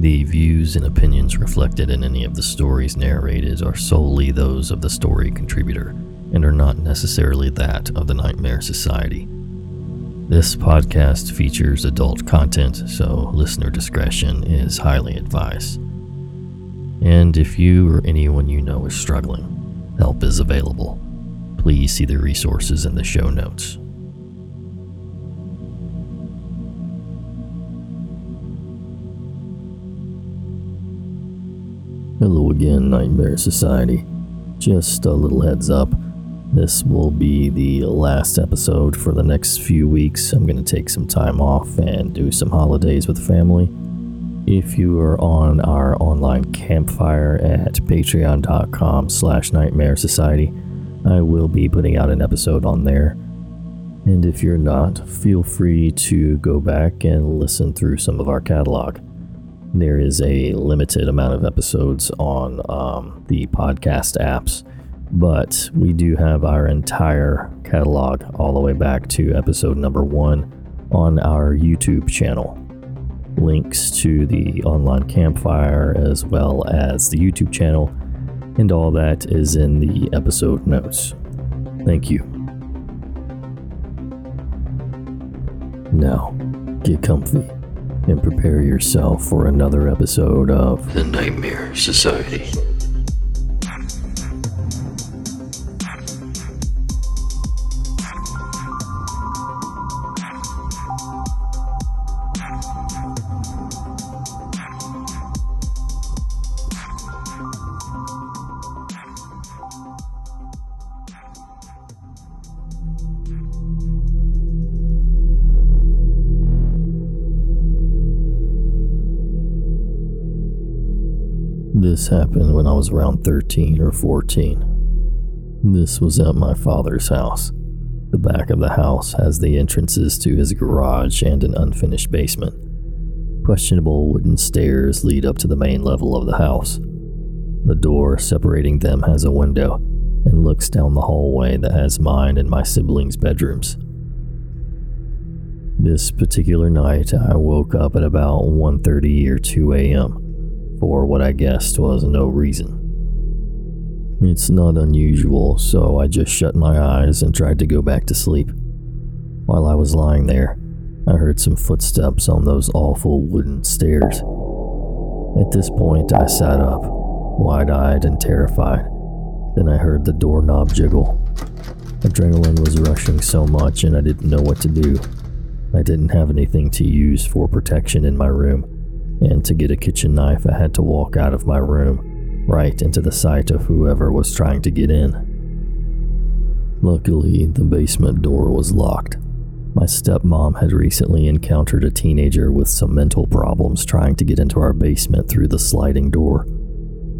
The views and opinions reflected in any of the stories narrated are solely those of the story contributor and are not necessarily that of the Nightmare Society. This podcast features adult content, so listener discretion is highly advised. And if you or anyone you know is struggling, help is available. Please see the resources in the show notes. Again, Nightmare Society. Just a little heads up. This will be the last episode for the next few weeks. I'm going to take some time off and do some holidays with family. If you are on our online campfire at patreon.com slash nightmare society, I will be putting out an episode on there. And if you're not, feel free to go back and listen through some of our catalog. There is a limited amount of episodes on um, the podcast apps, but we do have our entire catalog all the way back to episode number one on our YouTube channel. Links to the online campfire as well as the YouTube channel, and all that is in the episode notes. Thank you. Now, get comfy and prepare yourself for another episode of The Nightmare Society. This happened when I was around 13 or 14. This was at my father's house. The back of the house has the entrances to his garage and an unfinished basement. Questionable wooden stairs lead up to the main level of the house. The door separating them has a window and looks down the hallway that has mine and my siblings' bedrooms. This particular night, I woke up at about 1:30 or 2 a.m for what I guessed was no reason. It's not unusual, so I just shut my eyes and tried to go back to sleep. While I was lying there, I heard some footsteps on those awful wooden stairs. At this point, I sat up, wide eyed and terrified. Then I heard the doorknob jiggle. Adrenaline was rushing so much, and I didn't know what to do. I didn't have anything to use for protection in my room and to get a kitchen knife, I had to walk out of my room, right into the sight of whoever was trying to get in. Luckily, the basement door was locked. My stepmom had recently encountered a teenager with some mental problems trying to get into our basement through the sliding door.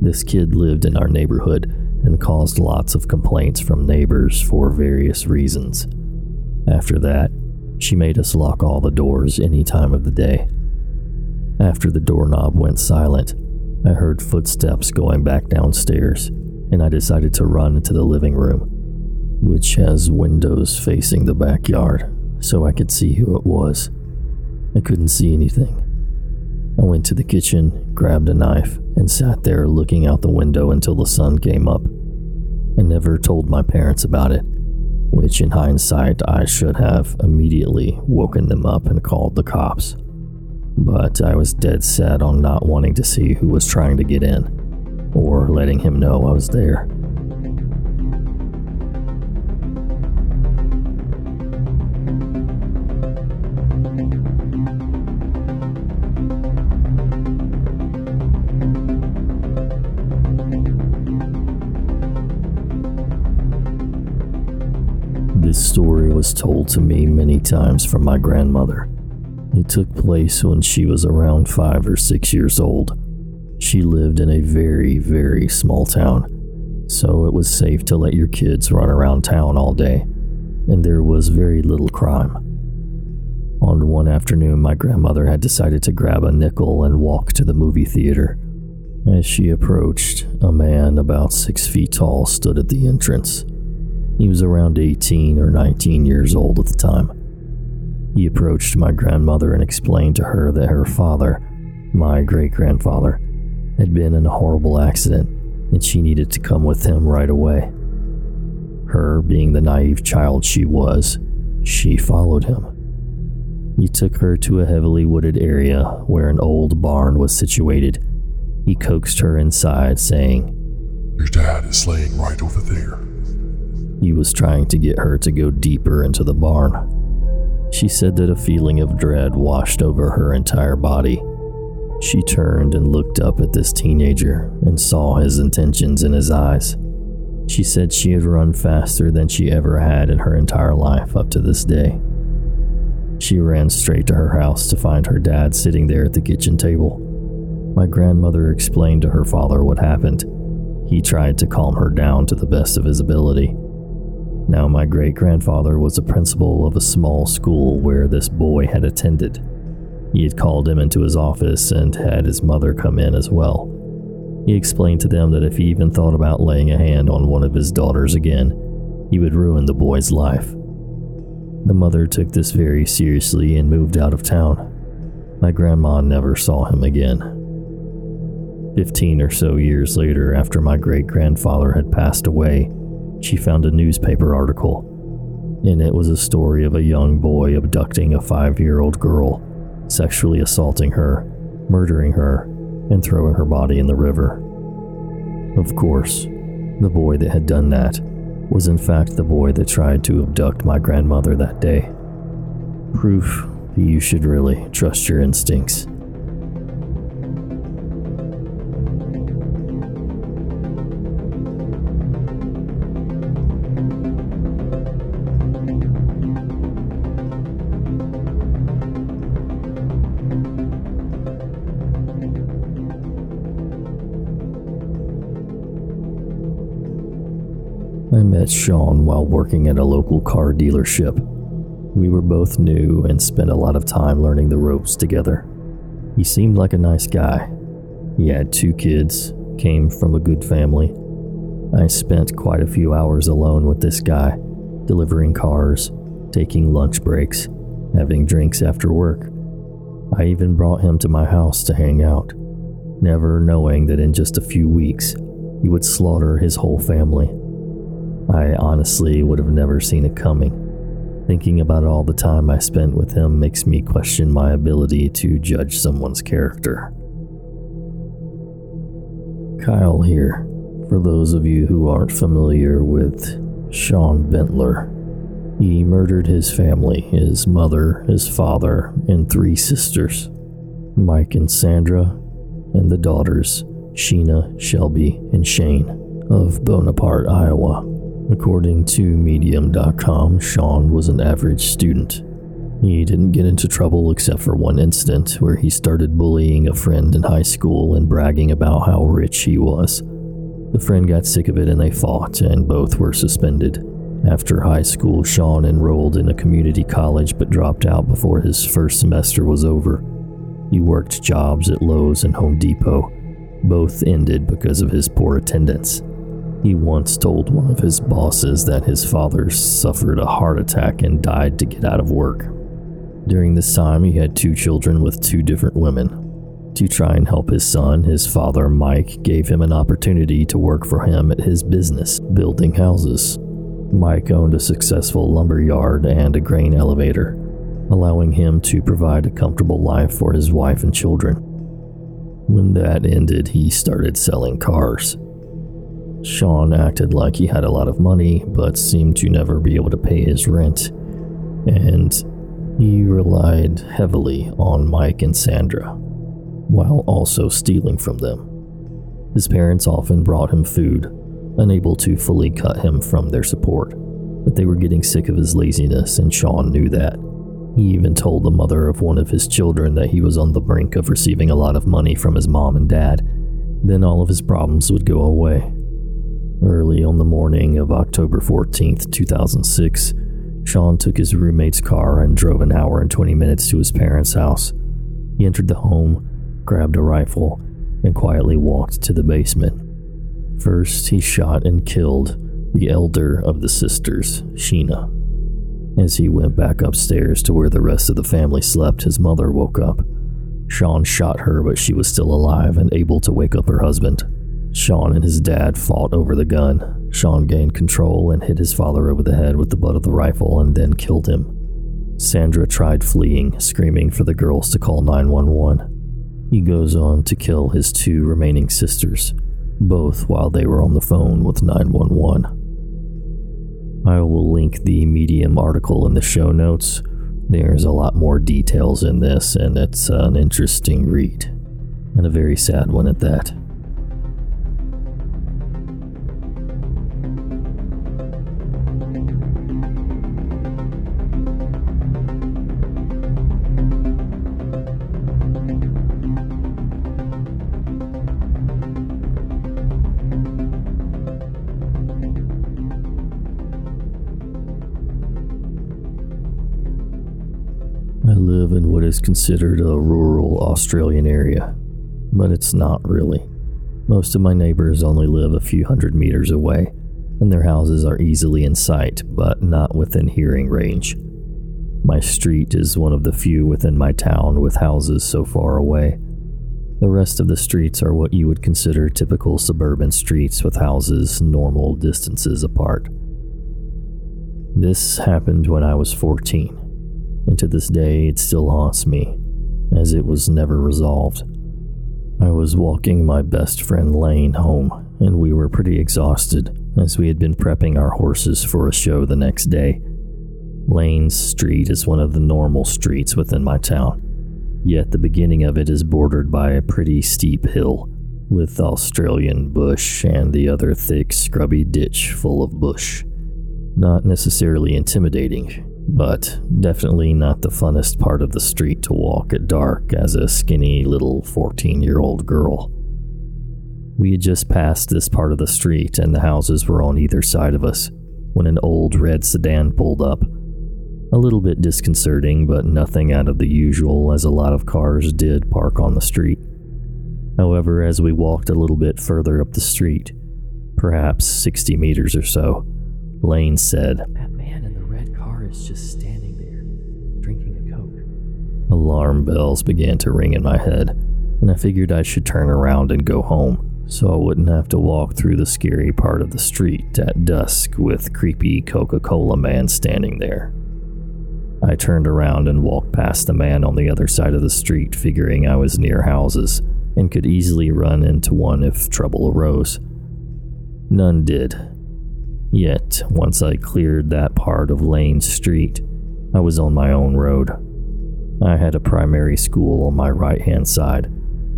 This kid lived in our neighborhood and caused lots of complaints from neighbors for various reasons. After that, she made us lock all the doors any time of the day. After the doorknob went silent, I heard footsteps going back downstairs, and I decided to run into the living room, which has windows facing the backyard, so I could see who it was. I couldn't see anything. I went to the kitchen, grabbed a knife, and sat there looking out the window until the sun came up. I never told my parents about it, which in hindsight I should have immediately woken them up and called the cops but I was dead set on not wanting to see who was trying to get in, or letting him know I was there. This story was told to me many times from my grandmother. It took place when she was around five or six years old. She lived in a very, very small town, so it was safe to let your kids run around town all day, and there was very little crime. On one afternoon, my grandmother had decided to grab a nickel and walk to the movie theater. As she approached, a man about six feet tall stood at the entrance. He was around 18 or 19 years old at the time. He approached my grandmother and explained to her that her father My great grandfather had been in a horrible accident and she needed to come with him right away. Her being the naive child she was, she followed him. He took her to a heavily wooded area where an old barn was situated. He coaxed her inside, saying, Your dad is laying right over there. He was trying to get her to go deeper into the barn. She said that a feeling of dread washed over her entire body. She turned and looked up at this teenager and saw his intentions in his eyes. She said she had run faster than she ever had in her entire life up to this day. She ran straight to her house to find her dad sitting there at the kitchen table. My grandmother explained to her father what happened. He tried to calm her down to the best of his ability. Now, my great grandfather was the principal of a small school where this boy had attended. He had called him into his office and had his mother come in as well. He explained to them that if he even thought about laying a hand on one of his daughters again, he would ruin the boy's life. The mother took this very seriously and moved out of town. My grandma never saw him again. Fifteen or so years later, after my great grandfather had passed away, she found a newspaper article. In it was a story of a young boy abducting a five year old girl, sexually assaulting her, murdering her, and throwing her body in the river. Of course, the boy that had done that was in fact the boy that tried to abduct my grandmother that day. Proof that you should really trust your instincts. Met Sean while working at a local car dealership. We were both new and spent a lot of time learning the ropes together. He seemed like a nice guy. He had two kids, came from a good family. I spent quite a few hours alone with this guy, delivering cars, taking lunch breaks, having drinks after work. I even brought him to my house to hang out, never knowing that in just a few weeks he would slaughter his whole family. I honestly would have never seen it coming. Thinking about all the time I spent with him makes me question my ability to judge someone's character. Kyle here, for those of you who aren't familiar with Sean Bentler. He murdered his family his mother, his father, and three sisters Mike and Sandra, and the daughters, Sheena, Shelby, and Shane, of Bonaparte, Iowa. According to Medium.com, Sean was an average student. He didn't get into trouble except for one incident where he started bullying a friend in high school and bragging about how rich he was. The friend got sick of it and they fought, and both were suspended. After high school, Sean enrolled in a community college but dropped out before his first semester was over. He worked jobs at Lowe's and Home Depot. Both ended because of his poor attendance. He once told one of his bosses that his father suffered a heart attack and died to get out of work. During this time, he had two children with two different women. To try and help his son, his father, Mike, gave him an opportunity to work for him at his business, building houses. Mike owned a successful lumber yard and a grain elevator, allowing him to provide a comfortable life for his wife and children. When that ended, he started selling cars. Sean acted like he had a lot of money, but seemed to never be able to pay his rent, and he relied heavily on Mike and Sandra, while also stealing from them. His parents often brought him food, unable to fully cut him from their support, but they were getting sick of his laziness, and Sean knew that. He even told the mother of one of his children that he was on the brink of receiving a lot of money from his mom and dad. Then all of his problems would go away. Early on the morning of October 14th, 2006, Sean took his roommate's car and drove an hour and 20 minutes to his parents' house. He entered the home, grabbed a rifle, and quietly walked to the basement. First, he shot and killed the elder of the sisters, Sheena. As he went back upstairs to where the rest of the family slept, his mother woke up. Sean shot her, but she was still alive and able to wake up her husband. Sean and his dad fought over the gun. Sean gained control and hit his father over the head with the butt of the rifle and then killed him. Sandra tried fleeing, screaming for the girls to call 911. He goes on to kill his two remaining sisters, both while they were on the phone with 911. I will link the Medium article in the show notes. There's a lot more details in this, and it's an interesting read, and a very sad one at that. Live in what is considered a rural Australian area, but it's not really. Most of my neighbors only live a few hundred meters away, and their houses are easily in sight, but not within hearing range. My street is one of the few within my town with houses so far away. The rest of the streets are what you would consider typical suburban streets with houses normal distances apart. This happened when I was 14 and to this day it still haunts me, as it was never resolved. I was walking my best friend Lane home, and we were pretty exhausted as we had been prepping our horses for a show the next day. Lane's street is one of the normal streets within my town, yet the beginning of it is bordered by a pretty steep hill, with Australian bush and the other thick, scrubby ditch full of bush. Not necessarily intimidating, but definitely not the funnest part of the street to walk at dark as a skinny little 14 year old girl. We had just passed this part of the street and the houses were on either side of us when an old red sedan pulled up. A little bit disconcerting, but nothing out of the usual as a lot of cars did park on the street. However, as we walked a little bit further up the street, perhaps 60 meters or so, Lane said, just standing there, drinking a Coke. Alarm bells began to ring in my head, and I figured I should turn around and go home so I wouldn't have to walk through the scary part of the street at dusk with creepy Coca Cola man standing there. I turned around and walked past the man on the other side of the street, figuring I was near houses and could easily run into one if trouble arose. None did. Yet, once I cleared that part of Lane Street, I was on my own road. I had a primary school on my right hand side,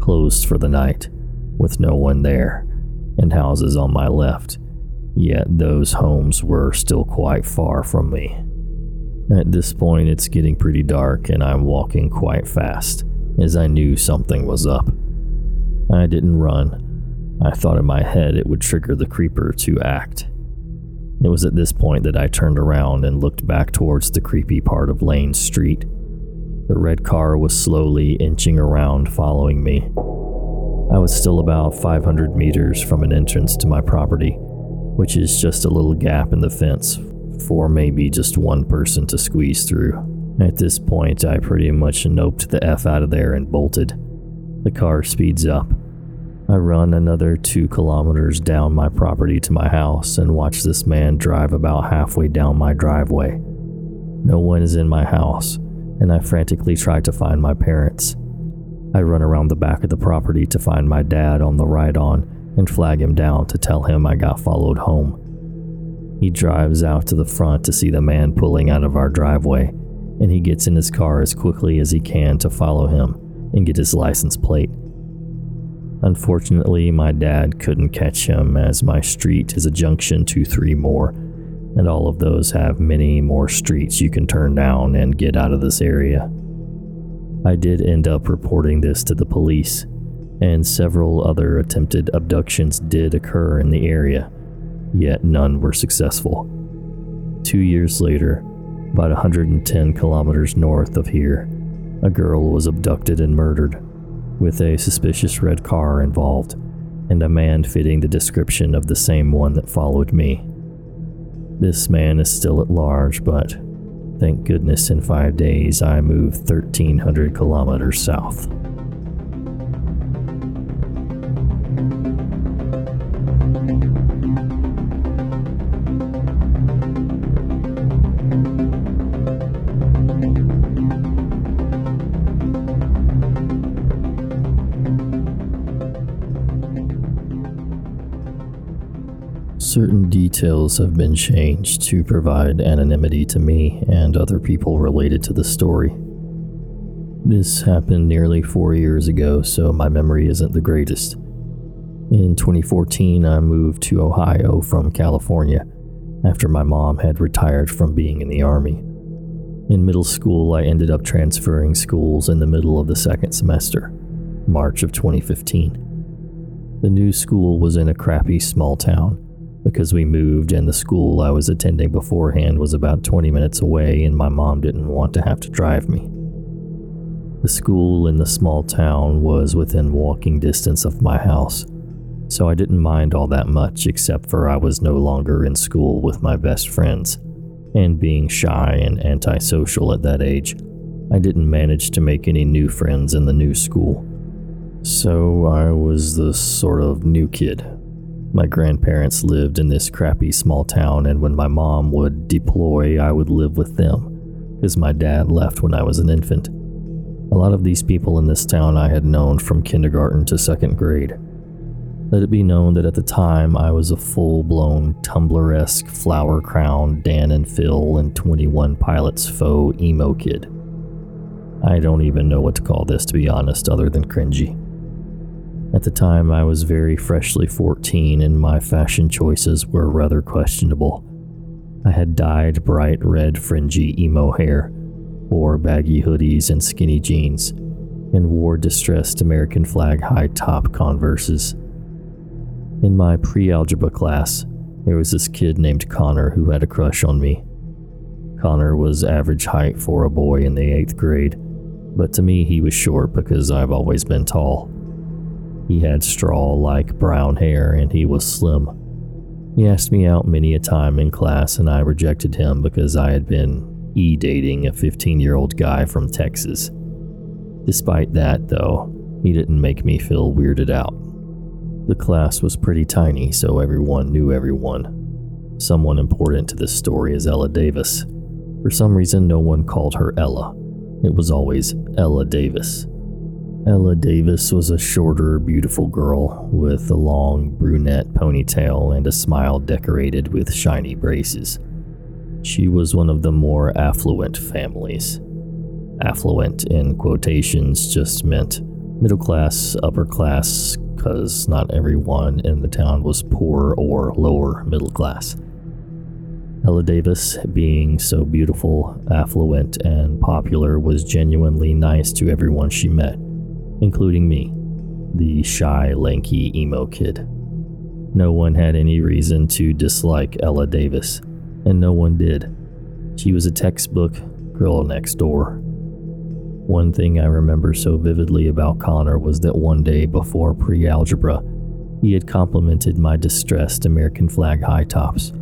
closed for the night, with no one there, and houses on my left, yet those homes were still quite far from me. At this point, it's getting pretty dark, and I'm walking quite fast, as I knew something was up. I didn't run. I thought in my head it would trigger the creeper to act. It was at this point that I turned around and looked back towards the creepy part of Lane Street. The red car was slowly inching around, following me. I was still about 500 meters from an entrance to my property, which is just a little gap in the fence for maybe just one person to squeeze through. At this point, I pretty much noped the F out of there and bolted. The car speeds up. I run another two kilometers down my property to my house and watch this man drive about halfway down my driveway. No one is in my house, and I frantically try to find my parents. I run around the back of the property to find my dad on the ride on and flag him down to tell him I got followed home. He drives out to the front to see the man pulling out of our driveway, and he gets in his car as quickly as he can to follow him and get his license plate. Unfortunately, my dad couldn't catch him as my street is a junction to three more, and all of those have many more streets you can turn down and get out of this area. I did end up reporting this to the police, and several other attempted abductions did occur in the area, yet none were successful. Two years later, about 110 kilometers north of here, a girl was abducted and murdered, with a suspicious red car involved, and a man fitting the description of the same one that followed me. This man is still at large, but thank goodness in five days I moved 1,300 kilometers south. Details have been changed to provide anonymity to me and other people related to the story. This happened nearly four years ago, so my memory isn't the greatest. In 2014, I moved to Ohio from California after my mom had retired from being in the Army. In middle school, I ended up transferring schools in the middle of the second semester, March of 2015. The new school was in a crappy small town because we moved and the school I was attending beforehand was about 20 minutes away and my mom didn't want to have to drive me. The school in the small town was within walking distance of my house, so I didn't mind all that much except for I was no longer in school with my best friends, and being shy and antisocial at that age, I didn't manage to make any new friends in the new school. So I was the sort of new kid. My grandparents lived in this crappy small town, and when my mom would deploy, I would live with them, because my dad left when I was an infant. A lot of these people in this town I had known from kindergarten to second grade. Let it be known that at the time I was a full blown Tumblr esque flower crown Dan and Phil and 21 Pilots faux emo kid. I don't even know what to call this to be honest, other than cringy. At the time, I was very freshly 14 and my fashion choices were rather questionable. I had dyed bright red fringy emo hair, wore baggy hoodies and skinny jeans, and wore distressed American flag high top Converses. In my pre algebra class, there was this kid named Connor who had a crush on me. Connor was average height for a boy in the 8th grade, but to me he was short because I've always been tall. He had straw like brown hair and he was slim. He asked me out many a time in class and I rejected him because I had been e dating a 15 year old guy from Texas. Despite that, though, he didn't make me feel weirded out. The class was pretty tiny, so everyone knew everyone. Someone important to this story is Ella Davis. For some reason, no one called her Ella. It was always Ella Davis. Ella Davis was a shorter, beautiful girl with a long brunette ponytail and a smile decorated with shiny braces. She was one of the more affluent families. Affluent in quotations just meant middle class, upper class, because not everyone in the town was poor or lower middle class. Ella Davis, being so beautiful, affluent, and popular, was genuinely nice to everyone she met, including me, the shy, lanky emo kid. No one had any reason to dislike Ella Davis, and no one did. She was a textbook girl next door. One thing I remember so vividly about Connor was that one day before pre algebra, he had complimented my distressed American flag high tops.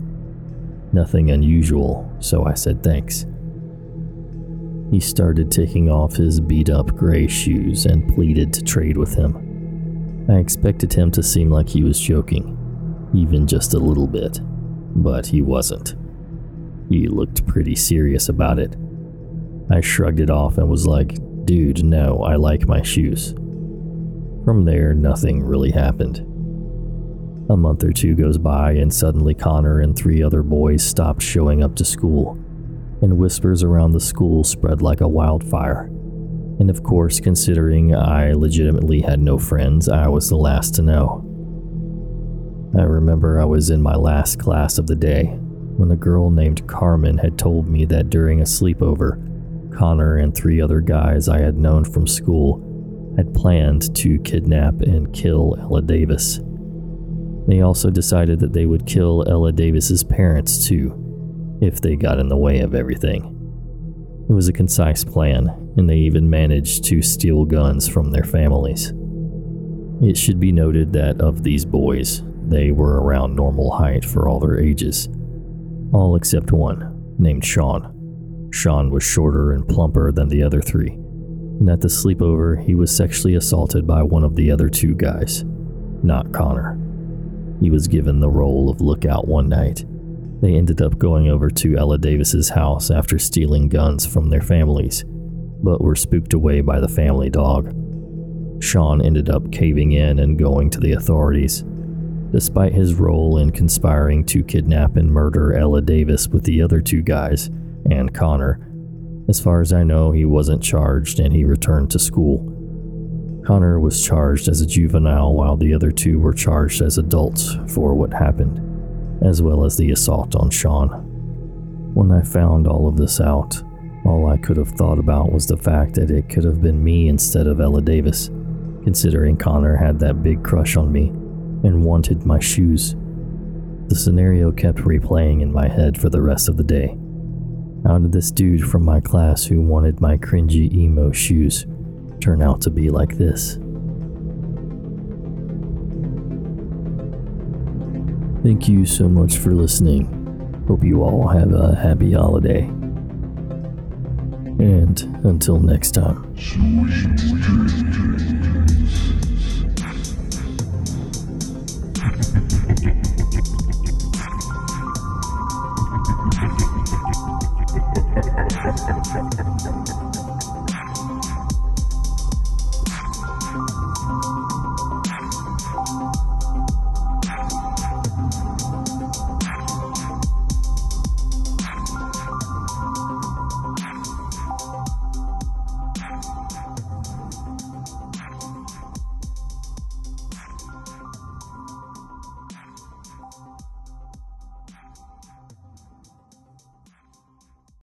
Nothing unusual, so I said thanks. He started taking off his beat up gray shoes and pleaded to trade with him. I expected him to seem like he was joking, even just a little bit, but he wasn't. He looked pretty serious about it I shrugged it off and was like, dude, no, I like my shoes. From there, nothing really happened. A month or two goes by, and suddenly Connor and three other boys stopped showing up to school, and whispers around the school spread like a wildfire. And of course, considering I legitimately had no friends, I was the last to know. I remember I was in my last class of the day when a girl named Carmen had told me that during a sleepover, Connor and three other guys I had known from school had planned to kidnap and kill Ella Davis. They also decided that they would kill Ella Davis's parents too, if they got in the way of everything. It was a concise plan, and they even managed to steal guns from their families. It should be noted that of these boys, they were around normal height for all their ages, all except one, named Sean. Sean was shorter and plumper than the other three, and at the sleepover, he was sexually assaulted by one of the other two guys, not Connor. He was given the role of lookout one night. They ended up going over to Ella Davis's house after stealing guns from their families, but were spooked away by the family dog. Sean ended up caving in and going to the authorities. despite his role in conspiring to kidnap and murder Ella Davis with the other two guys and Connor. As far as I know, he wasn't charged and he returned to school. Connor was charged as a juvenile while the other two were charged as adults for what happened, as well as the assault on Sean. When I found all of this out, all I could have thought about was the fact that it could have been me instead of Ella Davis, considering Connor had that big crush on me and wanted my shoes. The scenario kept replaying in my head for the rest of the day. How did this dude from my class who wanted my cringy emo shoes turn out to be like this? Thank you so much for listening. Hope you all have a happy holiday. And until next time.